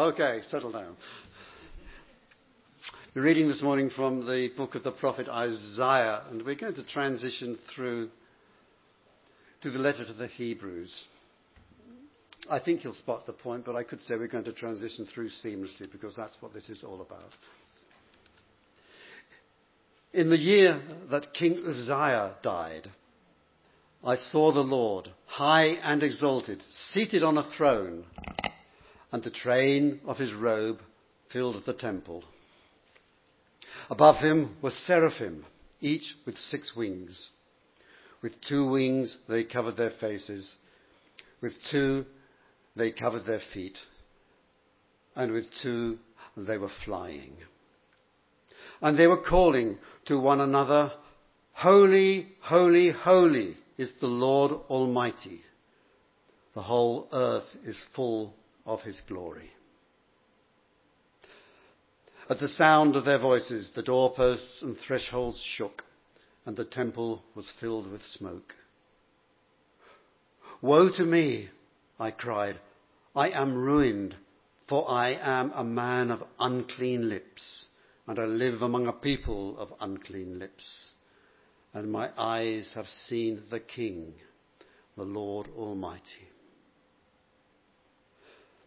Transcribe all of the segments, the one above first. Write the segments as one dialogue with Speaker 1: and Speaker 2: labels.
Speaker 1: Okay, settle down. We're reading this morning from the book of the prophet Isaiah, and we're going to transition through to the letter to the Hebrews. I think you'll spot the point, but I could say we're going to transition through seamlessly because that's what this is all about. In the year that King Uzziah died, I saw the Lord, high and exalted, seated on a throne, and the train of his robe filled the temple. Above him were seraphim, each with six wings. With two wings they covered their faces, with two they covered their feet, and with two they were flying. And they were calling to one another, Holy, holy, holy is the Lord Almighty. The whole earth is full of his glory. At the sound of their voices, the doorposts and thresholds shook, and the temple was filled with smoke. Woe to me, I cried. I am ruined, for I am a man of unclean lips, and I live among a people of unclean lips. And my eyes have seen the King, the Lord Almighty.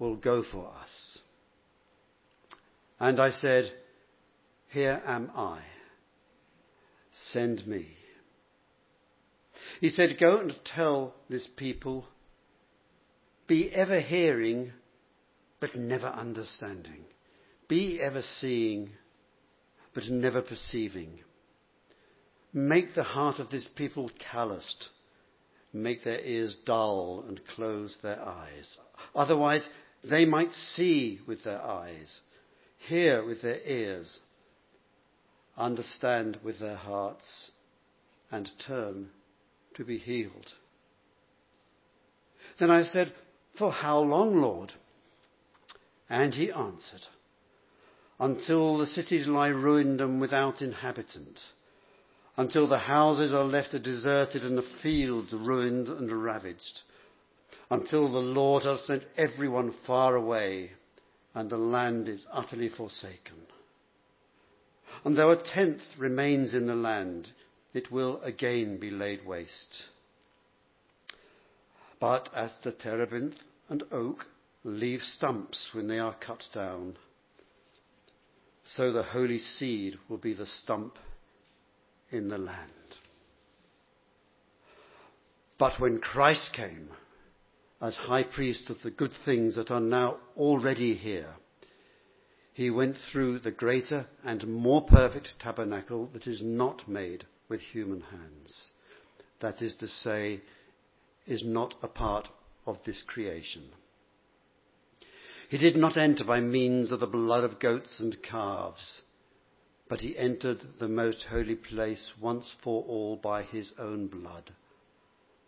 Speaker 1: will go for us. And I said, Here am I. Send me. He said, Go and tell this people, be ever hearing, but never understanding. Be ever seeing, but never perceiving. Make the heart of this people calloused. Make their ears dull and close their eyes. Otherwise, they might see with their eyes, hear with their ears, understand with their hearts, and turn to be healed. Then I said, For how long, Lord? And he answered, Until the cities lie ruined and without inhabitant, until the houses are left deserted and the fields ruined and ravaged until the Lord has sent everyone far away and the land is utterly forsaken. And though a tenth remains in the land, it will again be laid waste. But as the terebinth and oak leave stumps when they are cut down, so the holy seed will be the stump in the land. But when Christ came, as high priest of the good things that are now already here. He went through the greater and more perfect tabernacle that is not made with human hands. That is to say, is not a part of this creation. He did not enter by means of the blood of goats and calves, but he entered the most holy place once for all by his own blood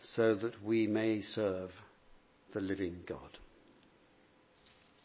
Speaker 1: so that we may serve the living God.